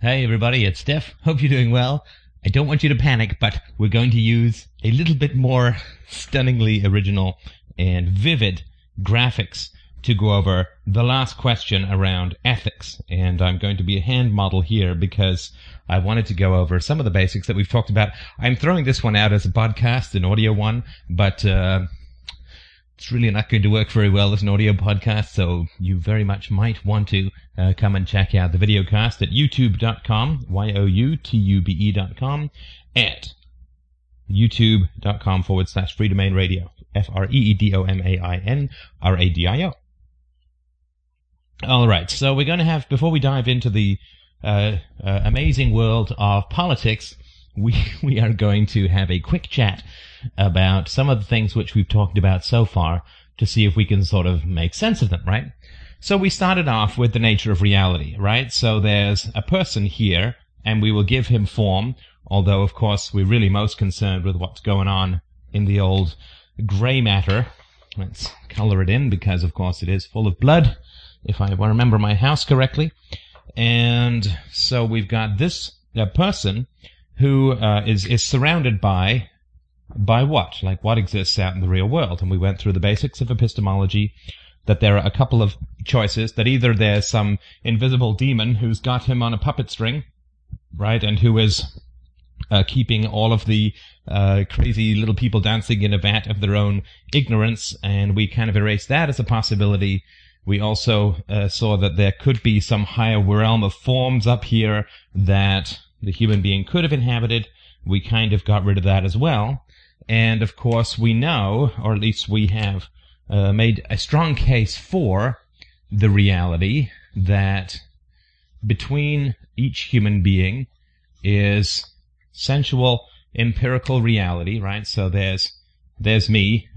Hey everybody, it's Steph. Hope you're doing well. I don't want you to panic, but we're going to use a little bit more stunningly original and vivid graphics to go over the last question around ethics. And I'm going to be a hand model here because I wanted to go over some of the basics that we've talked about. I'm throwing this one out as a podcast, an audio one, but uh, it's really not going to work very well as an audio podcast, so you very much might want to uh, come and check out the video cast at youtube.com, Y-O-U-T-U-B-E dot com, at youtube.com forward slash free domain radio, F-R-E-E-D-O-M-A-I-N-R-A-D-I-O. All right, so we're going to have, before we dive into the uh, uh, amazing world of politics, we, we are going to have a quick chat about some of the things which we've talked about so far to see if we can sort of make sense of them, right? So we started off with the nature of reality, right? So there's a person here and we will give him form, although of course we're really most concerned with what's going on in the old gray matter. Let's color it in because of course it is full of blood, if I remember my house correctly. And so we've got this uh, person who uh, is is surrounded by by what? Like what exists out in the real world? And we went through the basics of epistemology, that there are a couple of choices, that either there's some invisible demon who's got him on a puppet string, right, and who is uh, keeping all of the uh, crazy little people dancing in a vat of their own ignorance, and we kind of erased that as a possibility. We also uh, saw that there could be some higher realm of forms up here that the human being could have inhabited. We kind of got rid of that as well. And of course, we know, or at least we have uh, made a strong case for the reality that between each human being is sensual empirical reality, right? So there's there's me.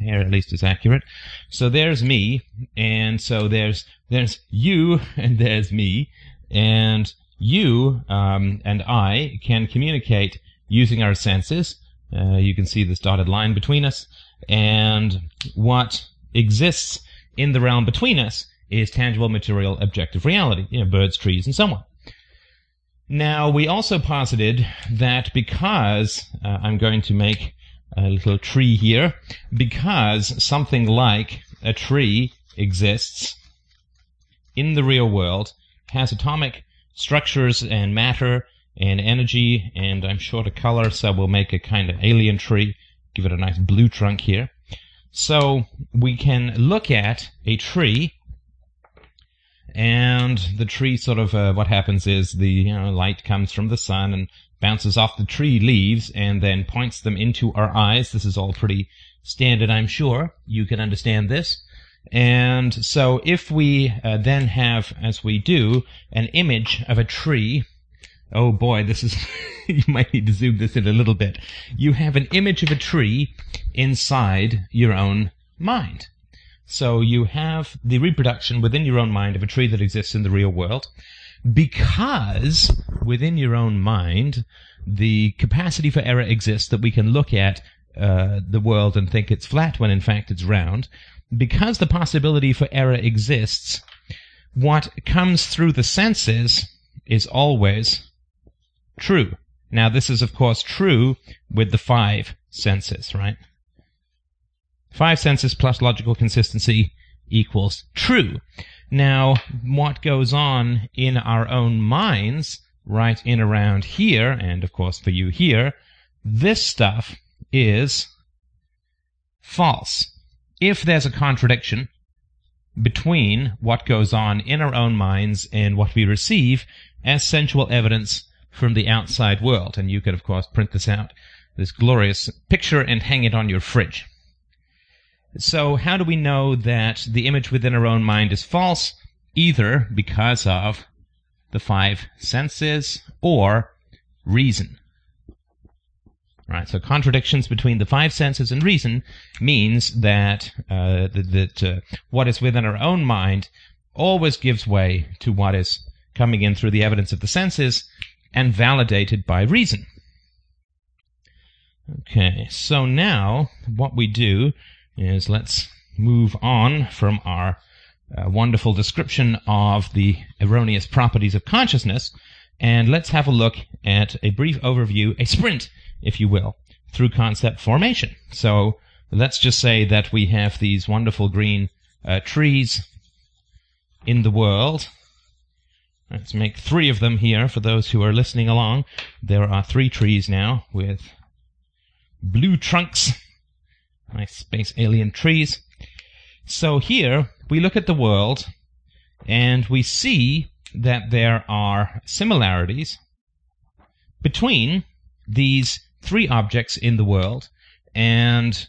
Here at least is accurate. So there's me, and so there's there's you, and there's me, and you um, and I can communicate using our senses uh, you can see this dotted line between us. And what exists in the realm between us is tangible, material, objective reality. You know, birds, trees, and so on. Now, we also posited that because uh, I'm going to make a little tree here, because something like a tree exists in the real world, has atomic structures and matter and energy, and I'm short of color, so we'll make a kind of alien tree, give it a nice blue trunk here. So we can look at a tree, and the tree sort of, uh, what happens is the you know, light comes from the sun and bounces off the tree leaves and then points them into our eyes. This is all pretty standard, I'm sure. You can understand this. And so if we uh, then have, as we do, an image of a tree oh boy, this is, you might need to zoom this in a little bit. You have an image of a tree inside your own mind. So you have the reproduction within your own mind of a tree that exists in the real world. Because within your own mind, the capacity for error exists that we can look at uh, the world and think it's flat when in fact it's round. Because the possibility for error exists, what comes through the senses is always true. Now, this is, of course, true with the five senses, right? Five senses plus logical consistency equals true. Now, what goes on in our own minds, right in around here, and of course for you here, this stuff is false. If there's a contradiction between what goes on in our own minds and what we receive as sensual evidence from the outside world. And you could, of course, print this out, this glorious picture, and hang it on your fridge. So, how do we know that the image within our own mind is false? Either because of the five senses or reason. Right, so contradictions between the five senses and reason means that uh, that, that uh, what is within our own mind always gives way to what is coming in through the evidence of the senses, and validated by reason. Okay, so now what we do is let's move on from our uh, wonderful description of the erroneous properties of consciousness And let's have a look at a brief overview, a sprint, if you will, through concept formation. So let's just say that we have these wonderful green uh, trees in the world. Let's make three of them here for those who are listening along. There are three trees now with blue trunks. Nice space alien trees. So here we look at the world and we see that there are similarities between these three objects in the world and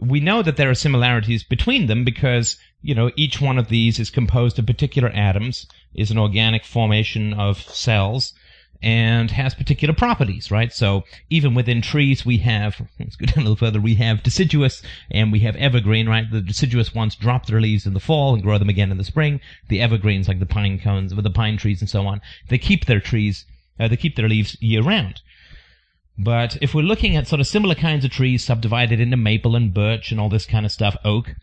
we know that there are similarities between them because you know each one of these is composed of particular atoms is an organic formation of cells and has particular properties, right? So even within trees, we have, let's go down a little further, we have deciduous and we have evergreen, right? The deciduous ones drop their leaves in the fall and grow them again in the spring. The evergreens, like the pine cones, with the pine trees and so on, they keep their trees, uh, they keep their leaves year round. But if we're looking at sort of similar kinds of trees subdivided into maple and birch and all this kind of stuff, oak,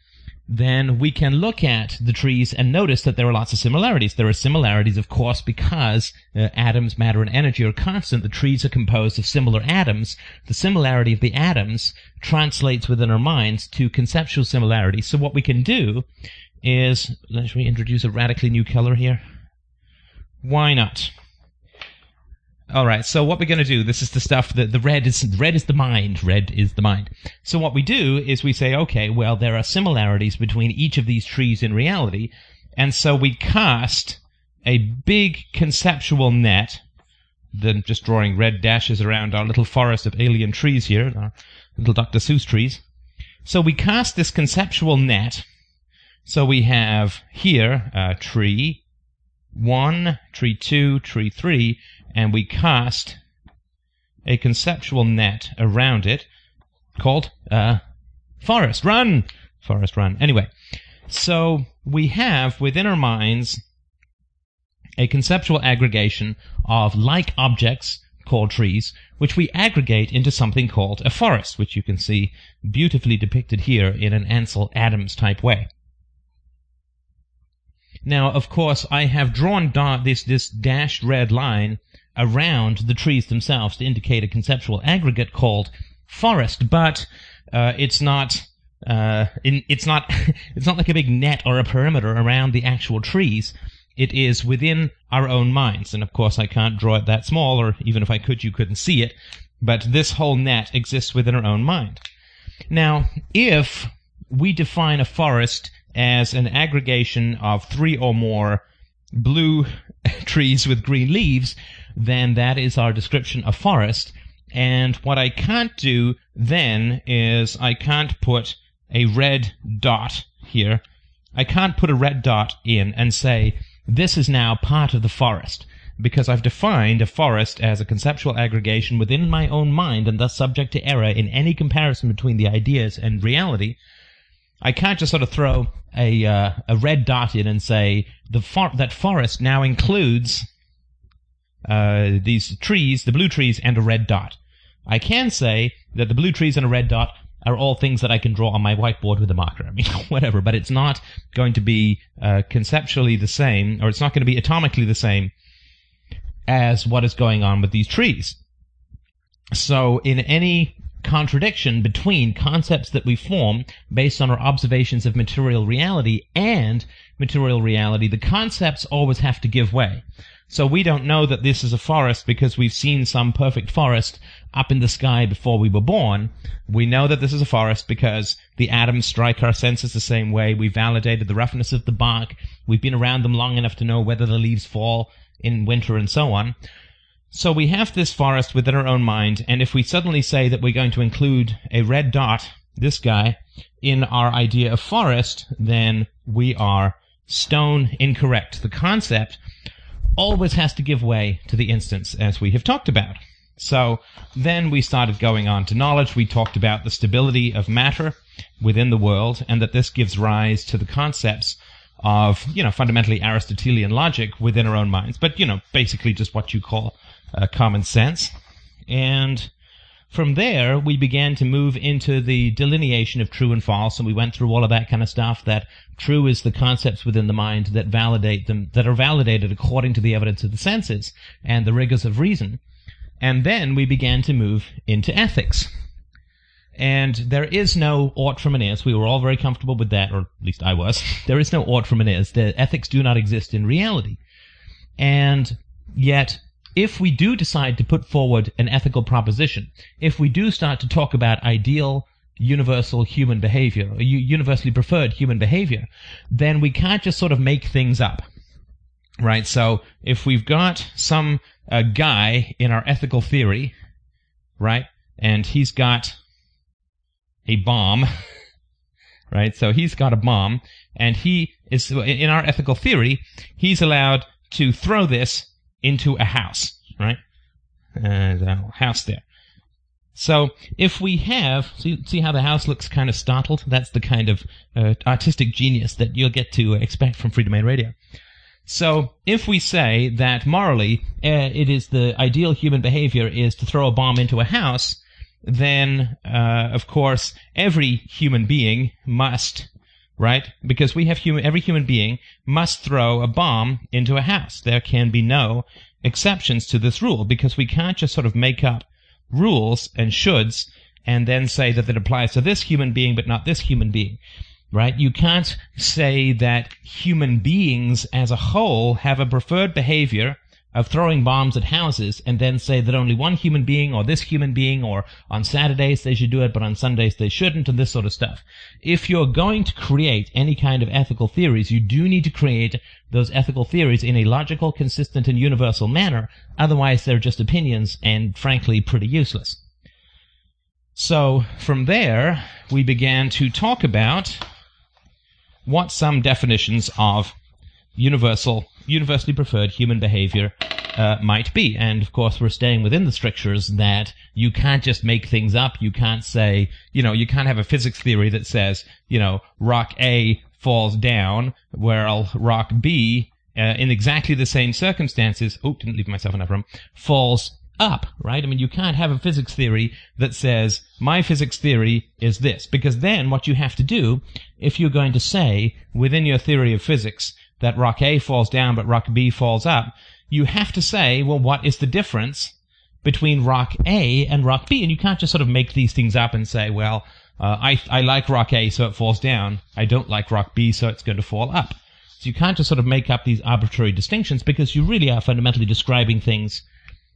then we can look at the trees and notice that there are lots of similarities. There are similarities, of course, because uh, atoms, matter, and energy are constant. The trees are composed of similar atoms. The similarity of the atoms translates within our minds to conceptual similarity. So what we can do is, let me introduce a radically new color here. Why not? All right. So what we're going to do, this is the stuff that the red is, red is the mind. Red is the mind. So what we do is we say, okay, well, there are similarities between each of these trees in reality. And so we cast a big conceptual net, then just drawing red dashes around our little forest of alien trees here, our little Dr. Seuss trees. So we cast this conceptual net. So we have here, uh, tree one, tree two, tree three, and we cast a conceptual net around it called uh, Forest Run. Forest Run. Anyway, so we have within our minds a conceptual aggregation of like objects called trees, which we aggregate into something called a forest, which you can see beautifully depicted here in an Ansel Adams type way. Now, of course, I have drawn da- this, this dashed red line around the trees themselves to indicate a conceptual aggregate called forest, but uh, it's not. Uh, in, it's not. it's not like a big net or a perimeter around the actual trees. It is within our own minds, and of course, I can't draw it that small, or even if I could, you couldn't see it. But this whole net exists within our own mind. Now, if we define a forest as an aggregation of three or more blue trees with green leaves, then that is our description of forest. And what I can't do then is I can't put a red dot here. I can't put a red dot in and say, this is now part of the forest, because I've defined a forest as a conceptual aggregation within my own mind and thus subject to error in any comparison between the ideas and reality. I can't just sort of throw a uh, a red dot in and say the for- that forest now includes uh, these trees, the blue trees, and a red dot. I can say that the blue trees and a red dot are all things that I can draw on my whiteboard with a marker. I mean, whatever, but it's not going to be uh, conceptually the same, or it's not going to be atomically the same as what is going on with these trees. So, in any contradiction between concepts that we form based on our observations of material reality and material reality, the concepts always have to give way. So we don't know that this is a forest because we've seen some perfect forest up in the sky before we were born. We know that this is a forest because the atoms strike our senses the same way. We validated the roughness of the bark. We've been around them long enough to know whether the leaves fall in winter and so on. So we have this forest within our own mind, and if we suddenly say that we're going to include a red dot, this guy, in our idea of forest, then we are stone incorrect. The concept always has to give way to the instance, as we have talked about. So then we started going on to knowledge. We talked about the stability of matter within the world, and that this gives rise to the concepts of, you know, fundamentally Aristotelian logic within our own minds, but, you know, basically just what you call uh, common sense. And from there, we began to move into the delineation of true and false, and we went through all of that kind of stuff. That true is the concepts within the mind that validate them, that are validated according to the evidence of the senses and the rigors of reason. And then we began to move into ethics. And there is no ought from an is. We were all very comfortable with that, or at least I was. There is no ought from an is. The ethics do not exist in reality. And yet, if we do decide to put forward an ethical proposition, if we do start to talk about ideal universal human behavior, or universally preferred human behavior, then we can't just sort of make things up. Right? So if we've got some uh, guy in our ethical theory, right, and he's got a bomb, right? So he's got a bomb, and he is, in our ethical theory, he's allowed to throw this into a house, right? And a house there. So if we have, see, see how the house looks kind of startled? That's the kind of uh, artistic genius that you'll get to expect from Freedomain Radio. So if we say that morally uh, it is the ideal human behavior is to throw a bomb into a house, then uh, of course every human being must right? Because we have human, every human being must throw a bomb into a house. There can be no exceptions to this rule because we can't just sort of make up rules and shoulds and then say that it applies to this human being but not this human being. Right? You can't say that human beings as a whole have a preferred behavior of throwing bombs at houses and then say that only one human being or this human being or on Saturdays they should do it but on Sundays they shouldn't and this sort of stuff. If you're going to create any kind of ethical theories, you do need to create those ethical theories in a logical, consistent, and universal manner. Otherwise they're just opinions and frankly pretty useless. So from there, we began to talk about what some definitions of universal universally preferred human behavior uh, might be. And of course, we're staying within the strictures that you can't just make things up. You can't say, you know, you can't have a physics theory that says, you know, rock A falls down, while rock B, uh, in exactly the same circumstances, oh, didn't leave myself enough room, falls up, right? I mean, you can't have a physics theory that says, my physics theory is this, because then what you have to do, if you're going to say, within your theory of physics, that rock A falls down but rock B falls up, you have to say, well, what is the difference between rock A and rock B? And you can't just sort of make these things up and say, well, uh, I, I like rock A, so it falls down. I don't like rock B, so it's going to fall up. So you can't just sort of make up these arbitrary distinctions because you really are fundamentally describing things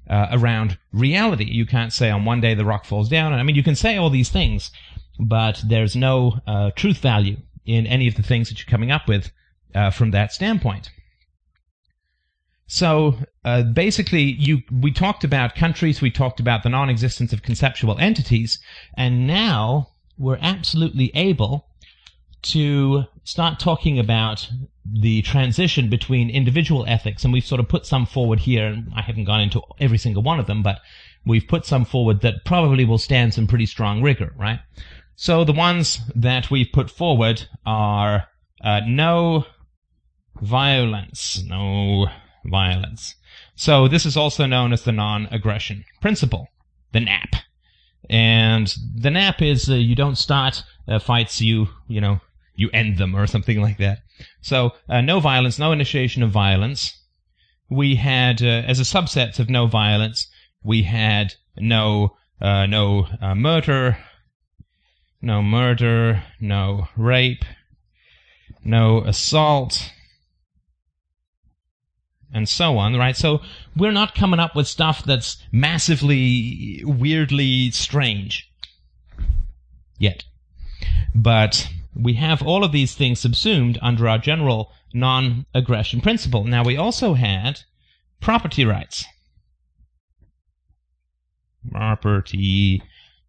uh, around reality. You can't say on one day the rock falls down. I mean, you can say all these things, but there's no uh, truth value in any of the things that you're coming up with uh, from that standpoint. So uh, basically, you we talked about countries, we talked about the non-existence of conceptual entities, and now we're absolutely able to start talking about the transition between individual ethics, and we've sort of put some forward here, and I haven't gone into every single one of them, but we've put some forward that probably will stand some pretty strong rigor, right? So the ones that we've put forward are uh, no violence. No violence. So this is also known as the non-aggression principle, the NAP. And the NAP is uh, you don't start uh, fights, you you know you end them or something like that. So uh, no violence, no initiation of violence. We had uh, as a subset of no violence, we had no uh, no uh, murder, no murder, no rape, no assault, and so on, right? So we're not coming up with stuff that's massively, weirdly strange yet. But we have all of these things subsumed under our general non-aggression principle. Now we also had property rights. Property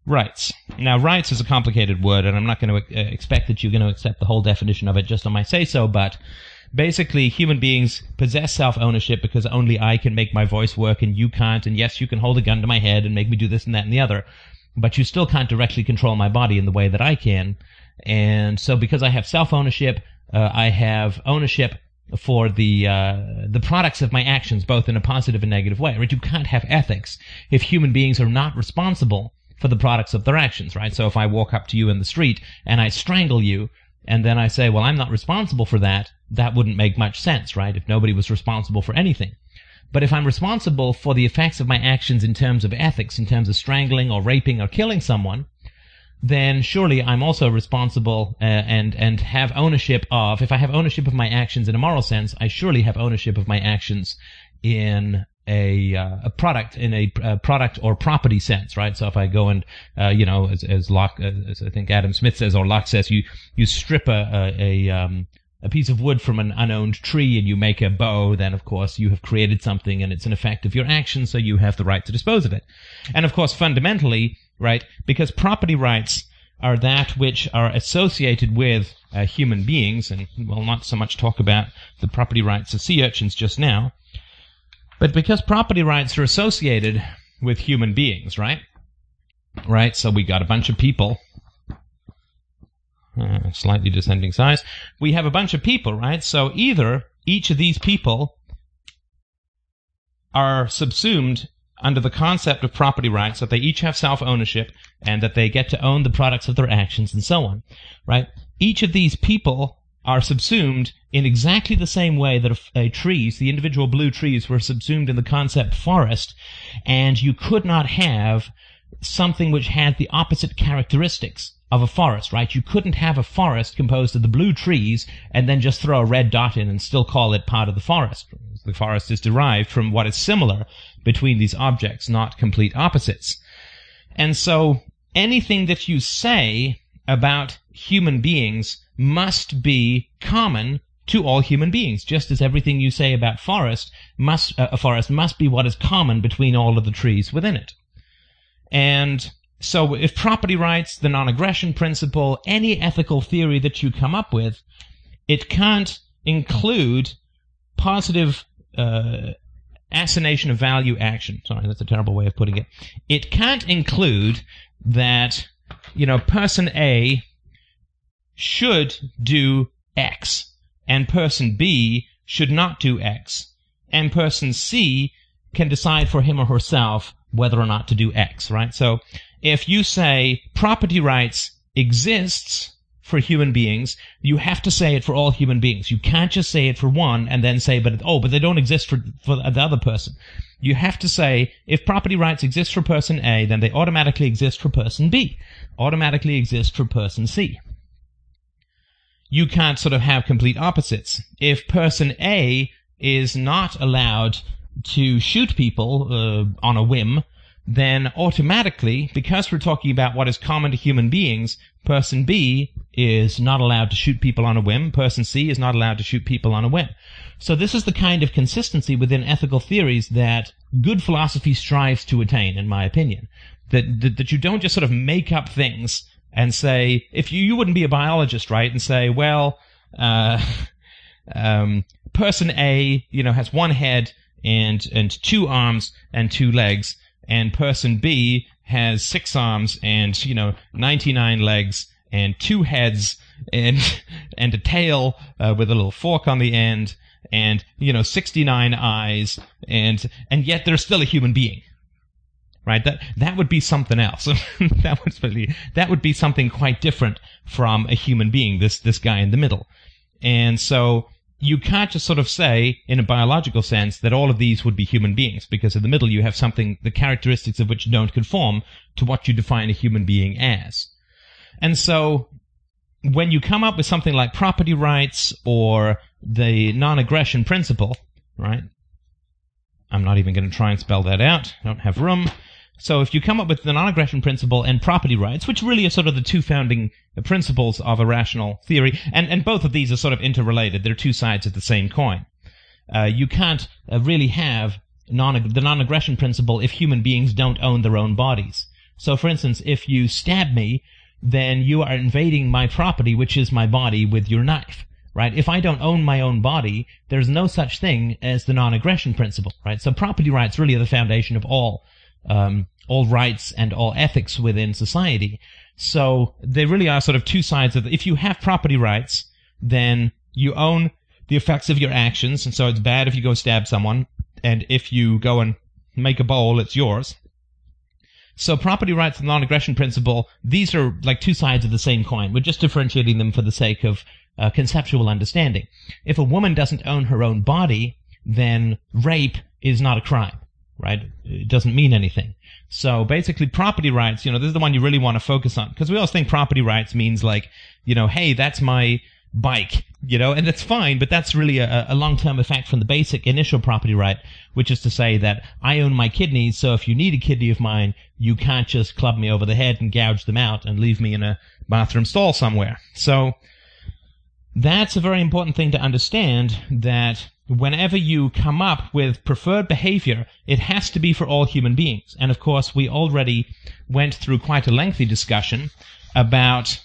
rights. Now rights is a complicated word and I'm not going to uh, expect that you're going to accept the whole definition of it just on my say so, but basically human beings possess self-ownership because only I can make my voice work and you can't. And yes, you can hold a gun to my head and make me do this and that and the other, but you still can't directly control my body in the way that I can. And so because I have self-ownership, uh, I have ownership for the uh, the products of my actions, both in a positive and negative way. Right? You can't have ethics if human beings are not responsible for the products of their actions, right? So if I walk up to you in the street and I strangle you, and then I say, well, I'm not responsible for that, that wouldn't make much sense, right? If nobody was responsible for anything. But if I'm responsible for the effects of my actions in terms of ethics, in terms of strangling or raping or killing someone, then surely I'm also responsible uh, and and have ownership of. If I have ownership of my actions in a moral sense, I surely have ownership of my actions in a, uh, a product in a, a, product or property sense, right? So if I go and uh, you know, as, as Locke, as I think Adam Smith says or Locke says, you you strip a a, a um, a piece of wood from an unowned tree and you make a bow, then of course you have created something and it's an effect of your action, so you have the right to dispose of it. And of course, fundamentally, right, because property rights are that which are associated with uh, human beings, and we'll not so much talk about the property rights of sea urchins just now, but because property rights are associated with human beings, right? Right, so we got a bunch of people uh, slightly descending size. We have a bunch of people, right? So either each of these people are subsumed under the concept of property rights, that they each have self-ownership and that they get to own the products of their actions and so on, right? Each of these people are subsumed in exactly the same way that a, a trees, the individual blue trees were subsumed in the concept forest, and you could not have something which had the opposite characteristics of a forest, right? You couldn't have a forest composed of the blue trees and then just throw a red dot in and still call it part of the forest. The forest is derived from what is similar between these objects, not complete opposites. And so anything that you say about human beings must be common to all human beings, just as everything you say about forest must, uh, a forest must be what is common between all of the trees within it. And so if property rights, the non-aggression principle, any ethical theory that you come up with, it can't include positive uh, assignation of value action. Sorry, that's a terrible way of putting it. It can't include that, you know, person A should do X and person B should not do X and person C can decide for him or herself whether or not to do X, right? So if you say property rights exists for human beings, you have to say it for all human beings. You can't just say it for one and then say, but oh, but they don't exist for, for the other person. You have to say, if property rights exist for person A, then they automatically exist for person B, automatically exist for person C. You can't sort of have complete opposites. If person A is not allowed to shoot people uh, on a whim, then automatically, because we're talking about what is common to human beings, person B is not allowed to shoot people on a whim, person C is not allowed to shoot people on a whim. So this is the kind of consistency within ethical theories that good philosophy strives to attain, in my opinion. That, that, that you don't just sort of make up things and say, if you, you wouldn't be a biologist, right, and say, well, uh, um, person A, you know, has one head and, and two arms and two legs, and person B has six arms and, you know, 99 legs and two heads and, and a tail uh, with a little fork on the end and, you know, 69 eyes and, and yet they're still a human being. Right? That, that would be something else. that would be, that would be something quite different from a human being, this, this guy in the middle. And so, you can't just sort of say, in a biological sense, that all of these would be human beings, because in the middle you have something, the characteristics of which don't conform to what you define a human being as. And so, when you come up with something like property rights or the non-aggression principle, right? I'm not even going to try and spell that out. I don't have room. So if you come up with the non-aggression principle and property rights, which really are sort of the two founding principles of a rational theory, and, and both of these are sort of interrelated. They're two sides of the same coin. Uh, you can't uh, really have non- the non-aggression principle if human beings don't own their own bodies. So for instance, if you stab me, then you are invading my property, which is my body, with your knife right? If I don't own my own body, there's no such thing as the non-aggression principle, right? So property rights really are the foundation of all um, all rights and all ethics within society. So they really are sort of two sides of the, if you have property rights, then you own the effects of your actions, and so it's bad if you go stab someone, and if you go and make a bowl, it's yours. So property rights and non-aggression principle, these are like two sides of the same coin. We're just differentiating them for the sake of uh, conceptual understanding. If a woman doesn't own her own body, then rape is not a crime, right? It doesn't mean anything. So basically property rights, you know, this is the one you really want to focus on because we always think property rights means like, you know, hey, that's my bike, you know, and that's fine, but that's really a, a long-term effect from the basic initial property right, which is to say that I own my kidneys, so if you need a kidney of mine, you can't just club me over the head and gouge them out and leave me in a bathroom stall somewhere. So, that's a very important thing to understand that whenever you come up with preferred behavior, it has to be for all human beings. And of course, we already went through quite a lengthy discussion about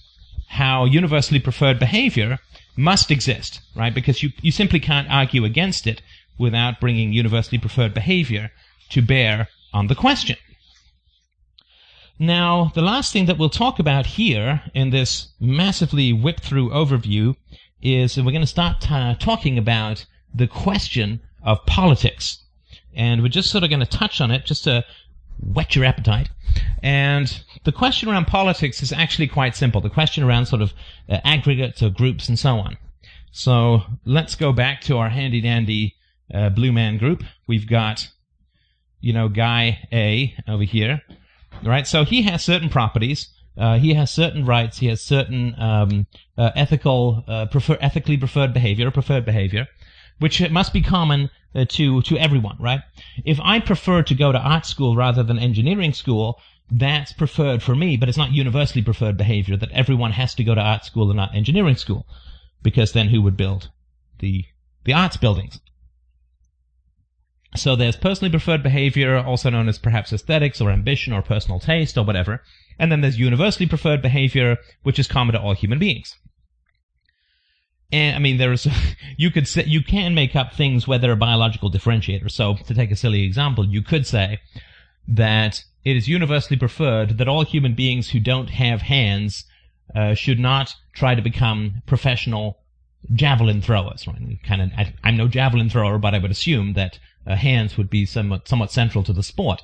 how universally preferred behavior must exist, right? Because you, you simply can't argue against it without bringing universally preferred behavior to bear on the question. Now, the last thing that we'll talk about here in this massively whipped through overview is we're going to start uh, talking about the question of politics. And we're just sort of going to touch on it just to whet your appetite. And the question around politics is actually quite simple. The question around sort of uh, aggregates or groups and so on. So let's go back to our handy dandy uh, blue man group. We've got, you know, guy A over here. Right? So he has certain properties. Uh, he has certain rights. He has certain um, uh, ethical, uh, prefer- ethically preferred behavior, preferred behavior which must be common uh, to to everyone, right? If I prefer to go to art school rather than engineering school, that's preferred for me, but it's not universally preferred behavior that everyone has to go to art school and not engineering school, because then who would build the the arts buildings? So there's personally preferred behavior, also known as perhaps aesthetics or ambition or personal taste or whatever. And then there's universally preferred behavior, which is common to all human beings. And I mean, there's you could say you can make up things where there are biological differentiators. So to take a silly example, you could say that it is universally preferred that all human beings who don't have hands uh, should not try to become professional javelin throwers. Right? Kind of, I, am no javelin thrower, but I would assume that uh, hands would be somewhat somewhat central to the sport.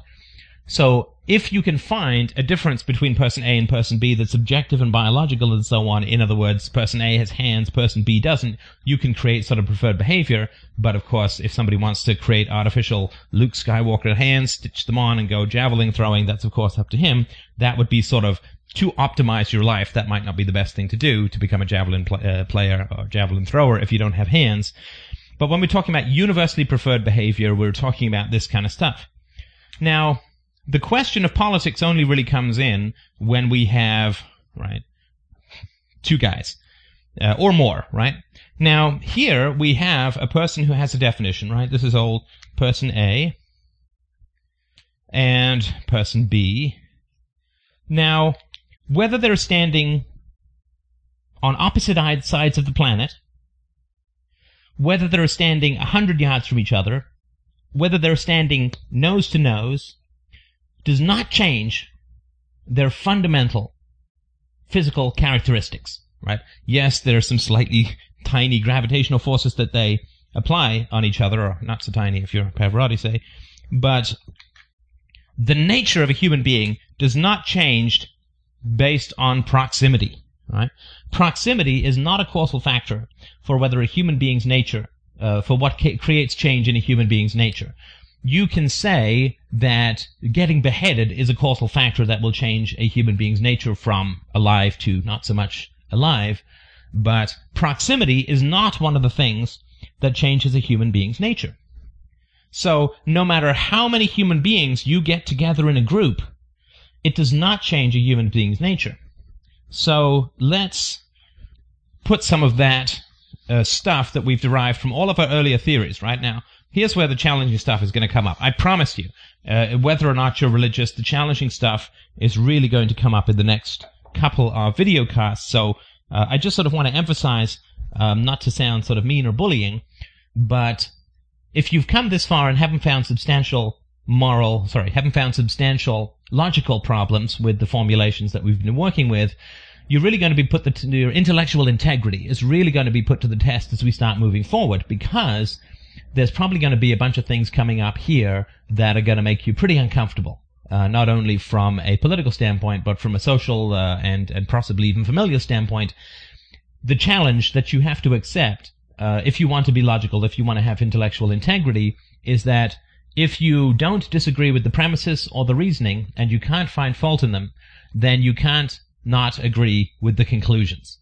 So if you can find a difference between person A and person B that's objective and biological and so on, in other words, person A has hands, person B doesn't, you can create sort of preferred behavior. But of course, if somebody wants to create artificial Luke Skywalker hands, stitch them on and go javelin throwing, that's of course up to him. That would be sort of to optimize your life. That might not be the best thing to do to become a javelin pl- uh, player or javelin thrower if you don't have hands. But when we're talking about universally preferred behavior, we're talking about this kind of stuff. Now, the question of politics only really comes in when we have, right, two guys. Uh, or more, right? Now, here we have a person who has a definition, right? This is old person A and person B. Now, whether they're standing on opposite sides of the planet, whether they're standing a hundred yards from each other, whether they're standing nose to nose, does not change their fundamental physical characteristics, right? Yes, there are some slightly tiny gravitational forces that they apply on each other, or not so tiny if you're Pavarotti, say, but the nature of a human being does not change based on proximity, right? Proximity is not a causal factor for whether a human being's nature, uh, for what ca- creates change in a human being's nature you can say that getting beheaded is a causal factor that will change a human being's nature from alive to not so much alive, but proximity is not one of the things that changes a human being's nature. So, no matter how many human beings you get together in a group, it does not change a human being's nature. So, let's put some of that uh, stuff that we've derived from all of our earlier theories right now here's where the challenging stuff is going to come up. I promise you, uh, whether or not you're religious, the challenging stuff is really going to come up in the next couple of video casts. So uh, I just sort of want to emphasize, um, not to sound sort of mean or bullying, but if you've come this far and haven't found substantial moral, sorry, haven't found substantial logical problems with the formulations that we've been working with, you're really going to be put the, your intellectual integrity is really going to be put to the test as we start moving forward because there's probably going to be a bunch of things coming up here that are going to make you pretty uncomfortable. uh, not only from a political standpoint, but from a social uh, and and possibly even familial standpoint, the challenge that you have to accept uh, if you want to be logical, if you want to have intellectual integrity, is that if you don't disagree with the premises or the reasoning and you can't find fault in them, then you can't not agree with the conclusions.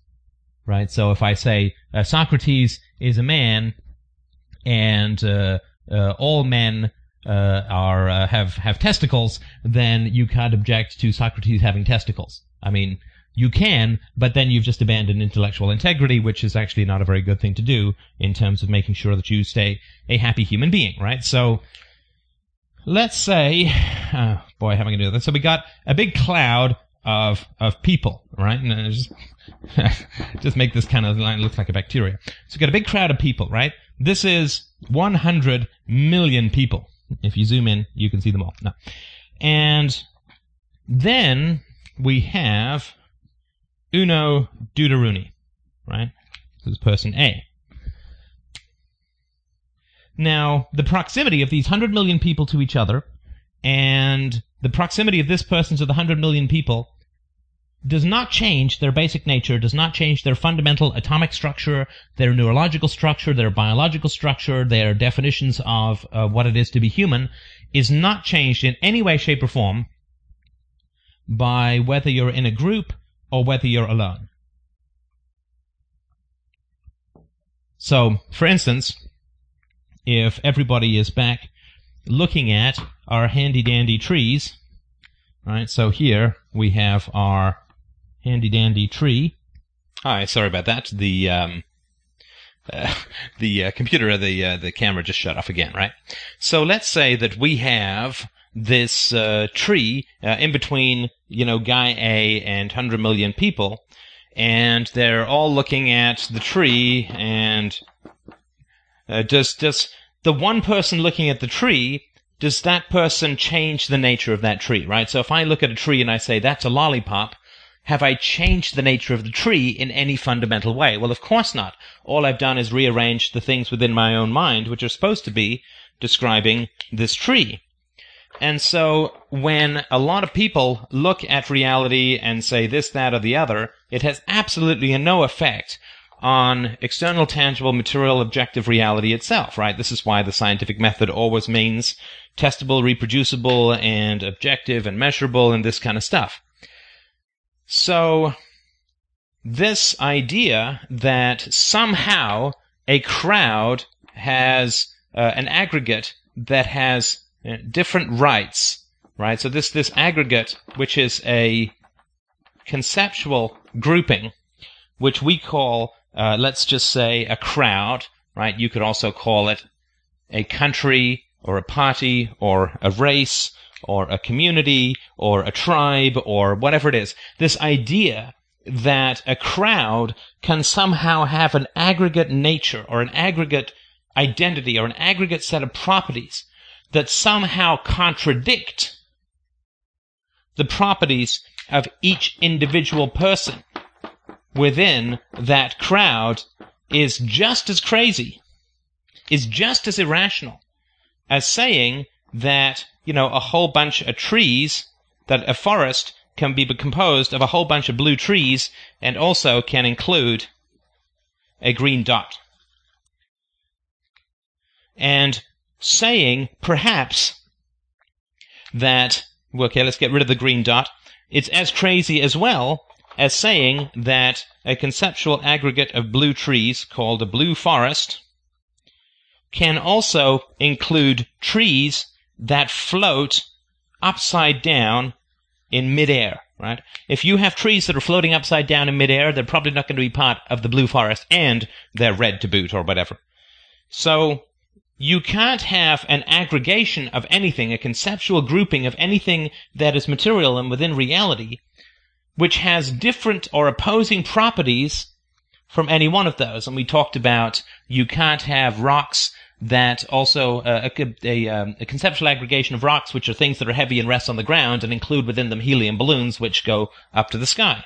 Right? So if I say uh, Socrates is a man and uh, uh, all men uh, are have have testicles, then you can't object to Socrates having testicles. I mean, you can, but then you've just abandoned intellectual integrity, which is actually not a very good thing to do in terms of making sure that you stay a happy human being, right? So, let's say, oh boy, how am I going to do this? So we got a big cloud of of people, right? And just just make this kind of line look like a bacteria. So we got a big crowd of people, right? This is 100 million people. If you zoom in, you can see them all. No. And then we have uno deuteruni, right? This is person A. Now, the proximity of these 100 million people to each other and the proximity of this person to the 100 million people does not change their basic nature, does not change their fundamental atomic structure, their neurological structure, their biological structure, their definitions of uh, what it is to be human, is not changed in any way, shape, or form by whether you're in a group or whether you're alone. So, for instance, if everybody is back looking at our handy dandy trees, right? So here we have our handy dandy tree. Hi, sorry about that. The um, uh, the uh, computer, the uh, the camera just shut off again, right? So let's say that we have this uh, tree uh, in between, you know, guy A and hundred million people, and they're all looking at the tree, and uh, does does the one person looking at the tree does that person change the nature of that tree, right? So if I look at a tree and I say that's a lollipop, have I changed the nature of the tree in any fundamental way? Well, of course not. All I've done is rearrange the things within my own mind, which are supposed to be describing this tree. And so when a lot of people look at reality and say this, that, or the other, it has absolutely no effect on external, tangible, material, objective reality itself, right? This is why the scientific method always means testable, reproducible, and objective and measurable and this kind of stuff. So, this idea that somehow a crowd has uh, an aggregate that has uh, different rights, right? So this, this aggregate, which is a conceptual grouping, which we call, uh, let's just say a crowd, right? You could also call it a country or a party or a race or a community or a tribe or whatever it is. This idea that a crowd can somehow have an aggregate nature or an aggregate identity or an aggregate set of properties that somehow contradict the properties of each individual person within that crowd is just as crazy, is just as irrational as saying that, you know, a whole bunch of trees, that a forest can be composed of a whole bunch of blue trees and also can include a green dot. And saying perhaps that, okay, let's get rid of the green dot. It's as crazy as well as saying that a conceptual aggregate of blue trees called a blue forest can also include trees that float upside down in midair, right? If you have trees that are floating upside down in midair, they're probably not going to be part of the blue forest and they're red to boot or whatever. So you can't have an aggregation of anything, a conceptual grouping of anything that is material and within reality, which has different or opposing properties from any one of those. And we talked about you can't have rocks that also uh, a, a, um, a, conceptual aggregation of rocks, which are things that are heavy and rest on the ground, and include within them helium balloons, which go up to the sky.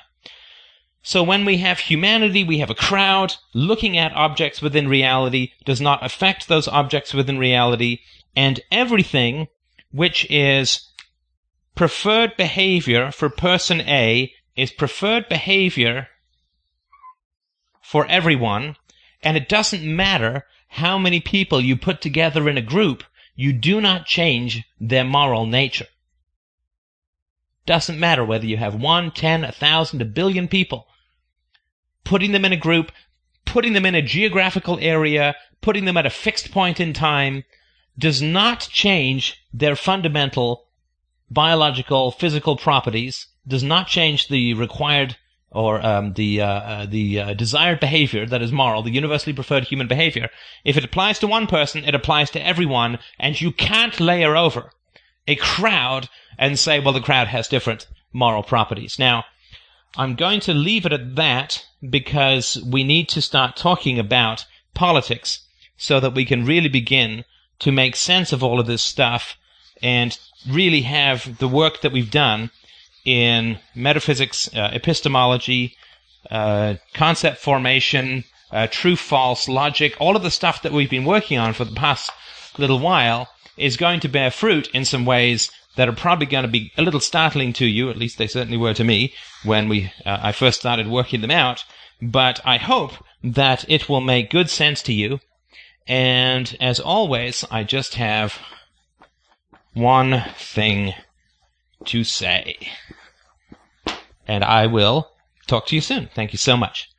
So when we have humanity, we have a crowd looking at objects within reality, does not affect those objects within reality, and everything which is preferred behavior for person A is preferred behavior for everyone, and it doesn't matter how many people you put together in a group, you do not change their moral nature. Doesn't matter whether you have one, ten, a thousand, a billion people. Putting them in a group, putting them in a geographical area, putting them at a fixed point in time, does not change their fundamental biological, physical properties, does not change the required or um, the uh, uh, the uh, desired behavior that is moral, the universally preferred human behavior. If it applies to one person, it applies to everyone, and you can't layer over a crowd and say, well, the crowd has different moral properties. Now, I'm going to leave it at that because we need to start talking about politics so that we can really begin to make sense of all of this stuff and really have the work that we've done in metaphysics, uh, epistemology, uh, concept formation, uh, true false logic, all of the stuff that we've been working on for the past little while is going to bear fruit in some ways that are probably going to be a little startling to you. At least they certainly were to me when we uh, I first started working them out. But I hope that it will make good sense to you. And as always, I just have one thing to say. And I will talk to you soon. Thank you so much.